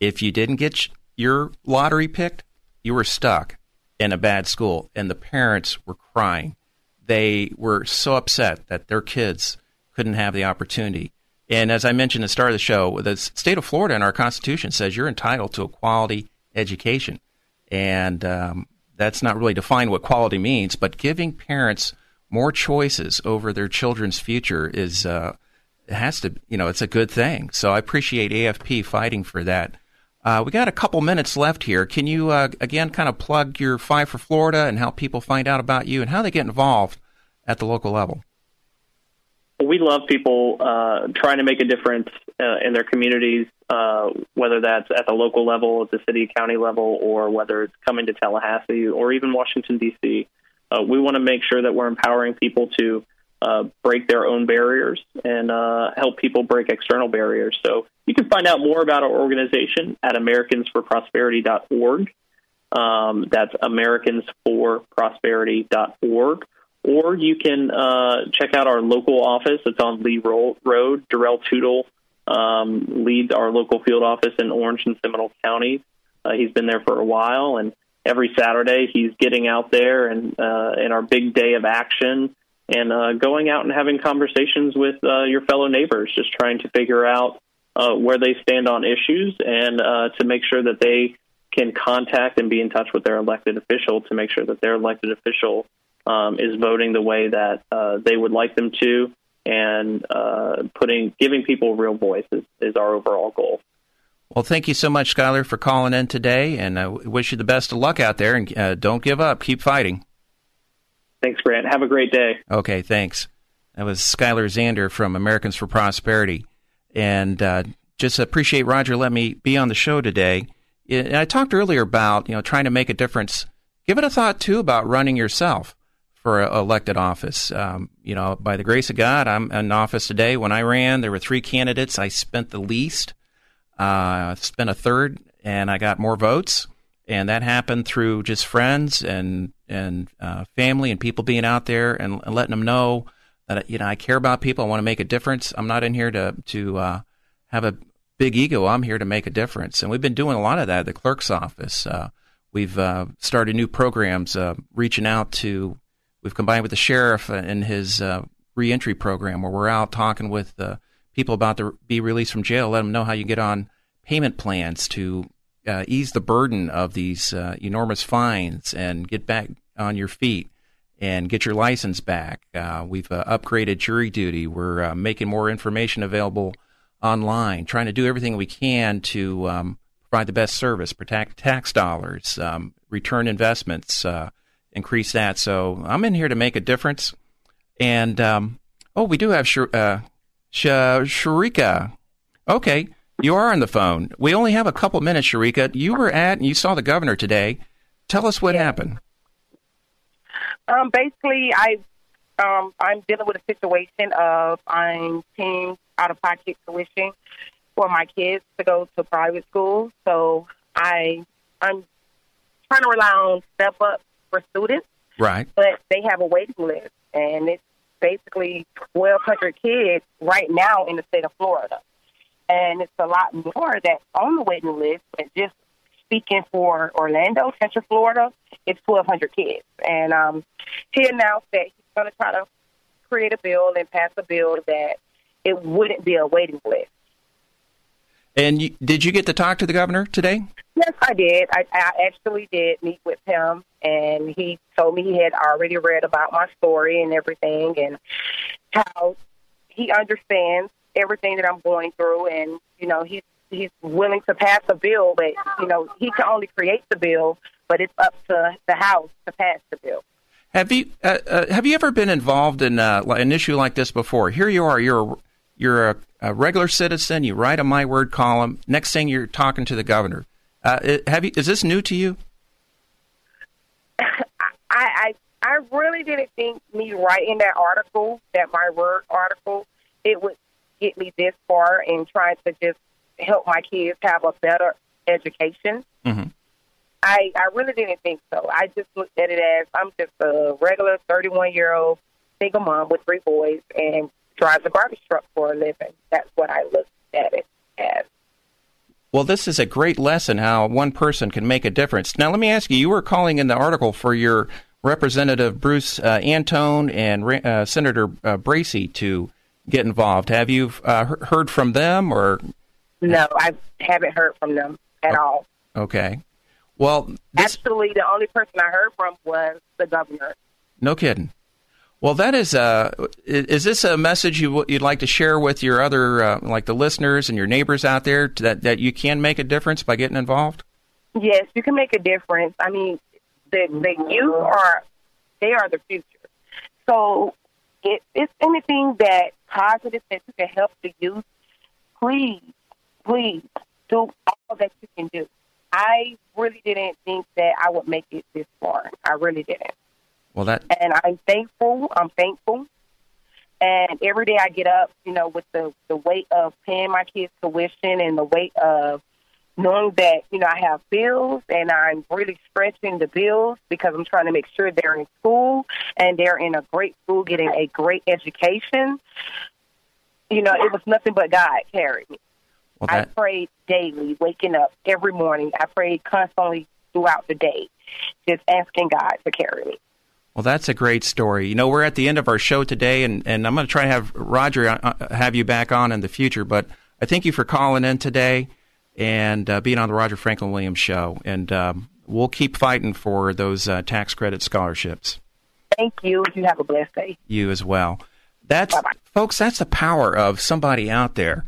If you didn't get your lottery picked, you were stuck in a bad school, and the parents were crying. They were so upset that their kids couldn't have the opportunity. And as I mentioned at the start of the show, the state of Florida and our Constitution says you're entitled to a quality education. And um, that's not really defined what quality means, but giving parents more choices over their children's future is uh, has to, you know, it's a good thing. So I appreciate AFP fighting for that. Uh, we got a couple minutes left here. Can you uh, again kind of plug your Five for Florida and help people find out about you and how they get involved at the local level? we love people uh, trying to make a difference uh, in their communities, uh, whether that's at the local level, at the city county level, or whether it's coming to Tallahassee or even Washington D.C. Uh, we want to make sure that we're empowering people to uh, break their own barriers and uh, help people break external barriers. So you can find out more about our organization at AmericansForProsperity.org. Um, that's AmericansForProsperity.org or you can uh, check out our local office. It's on Lee Road. Darrell Tootle um, leads our local field office in Orange and Seminole counties. Uh, he's been there for a while, and every Saturday he's getting out there and uh, in our big day of action and uh, going out and having conversations with uh, your fellow neighbors, just trying to figure out uh, where they stand on issues and uh, to make sure that they can contact and be in touch with their elected official to make sure that their elected official um, is voting the way that uh, they would like them to, and uh, putting giving people real voices is our overall goal. Well, thank you so much, Skylar, for calling in today, and I wish you the best of luck out there. And don't give up; keep fighting. Thanks, Grant. Have a great day. Okay, thanks. That was Skylar Zander from Americans for Prosperity, and uh, just appreciate Roger letting me be on the show today. And I talked earlier about you know trying to make a difference. Give it a thought too about running yourself for elected office. Um, you know, by the grace of God, I'm in office today. When I ran, there were three candidates. I spent the least, uh, spent a third, and I got more votes. And that happened through just friends and and uh, family and people being out there and, and, letting them know that you know I care about people. I want to make a difference. I'm not in here to to uh, have a big ego. I'm here to make a difference. And we've been doing a lot of that at the clerk's office. Uh, we've uh, started new programs, uh, reaching out to We've combined with the sheriff in his uh, reentry program, where we're out talking with people about to be released from jail, let them know how you get on payment plans to uh, ease the burden of these uh, enormous fines and get back on your feet and get your license back. Uh, we've uh, upgraded jury duty. We're uh, making more information available online, trying to do everything we can to um, provide the best service, protect tax dollars, um, return investments, uh, increase that. So I'm in here to make a difference. And um, oh, we do have Sh- Sh- Sharika. Okay, you are on the phone. We only have a couple minutes, Sharika. You were at and you saw the governor today. Tell us what yeah. happened. Um, basically, I um, I'm dealing with a situation of I'm paying out of pocket tuition for my kids to go to private school. So I I'm trying to rely on step up for students, Right. but they have a waiting list, and it's basically 1,200 kids right now in the state of Florida, and it's a lot more that's on the waiting list. But just speaking for Orlando, Central Florida, it's 1,200 kids, and um, he announced that he's going to try to create a bill and pass a bill that it wouldn't be a waiting list. And you, did you get to talk to the governor today? Yes, I did. I, I actually did meet with him, and he told me he had already read about my story and everything, and how he understands everything that I'm going through, and you know he's he's willing to pass a bill, but you know he can only create the bill, but it's up to the House to pass the bill. Have you uh, uh, have you ever been involved in uh, an issue like this before? Here you are, you're a, you're a, a regular citizen. You write a My Word column. Next thing you're talking to the governor. Uh, have you? Is this new to you? I, I I really didn't think me writing that article, that my word article, it would get me this far in trying to just help my kids have a better education. Mhm. I I really didn't think so. I just looked at it as I'm just a regular 31 year old single mom with three boys and drives a garbage truck for a living. That's what I looked at it as. Well, this is a great lesson how one person can make a difference. Now, let me ask you: you were calling in the article for your Representative Bruce uh, Antone and uh, Senator uh, Bracy to get involved. Have you uh, heard from them, or No, I haven't heard from them at all. okay? Well, this, Actually, the only person I heard from was the governor. No kidding. Well, that is. Uh, is this a message you you'd like to share with your other, uh, like the listeners and your neighbors out there, that that you can make a difference by getting involved? Yes, you can make a difference. I mean, the the youth are they are the future. So, if it's anything that positive that you can help the youth, please, please do all that you can do. I really didn't think that I would make it this far. I really didn't. Well, that and I'm thankful. I'm thankful. And every day I get up, you know, with the the weight of paying my kids' tuition and the weight of knowing that you know I have bills and I'm really stretching the bills because I'm trying to make sure they're in school and they're in a great school, getting a great education. You know, it was nothing but God carried me. well I that prayed daily, waking up every morning. I prayed constantly throughout the day, just asking God to carry me. well that's a great story. You know, we're at the end of our show today, and and I'm going to try to have Roger uh, uh, have you back on in the future. But I thank you for calling in today and uh, being on the Roger Franklin Williams show, and um, we'll keep fighting for those uh, tax credit scholarships. Thank you. You have a blessed day. you as well. That's folks. That's the power of somebody out there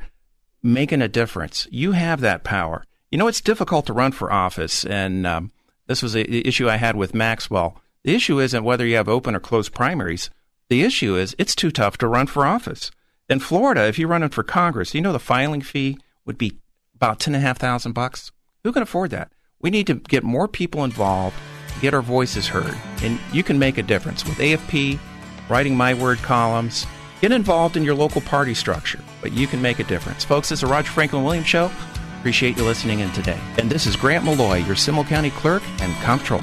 making a difference. You have that power. You know, it's difficult to run for office, and um, this was the issue I had with Maxwell. The issue isn't whether you have open or closed primaries. The issue is it's too tough to run for office. In Florida, if you're running for Congress, you know the filing fee would be about ten and a half thousand bucks. Who can afford that? We need to get more people involved, get our voices heard, and you can make a difference with AFP, writing my word columns. Get involved in your local party structure, but you can make a difference. Folks, this is the Roger Franklin Williams Show. Appreciate you listening in today. And this is Grant Maloy, your Seminole County clerk and comptroller.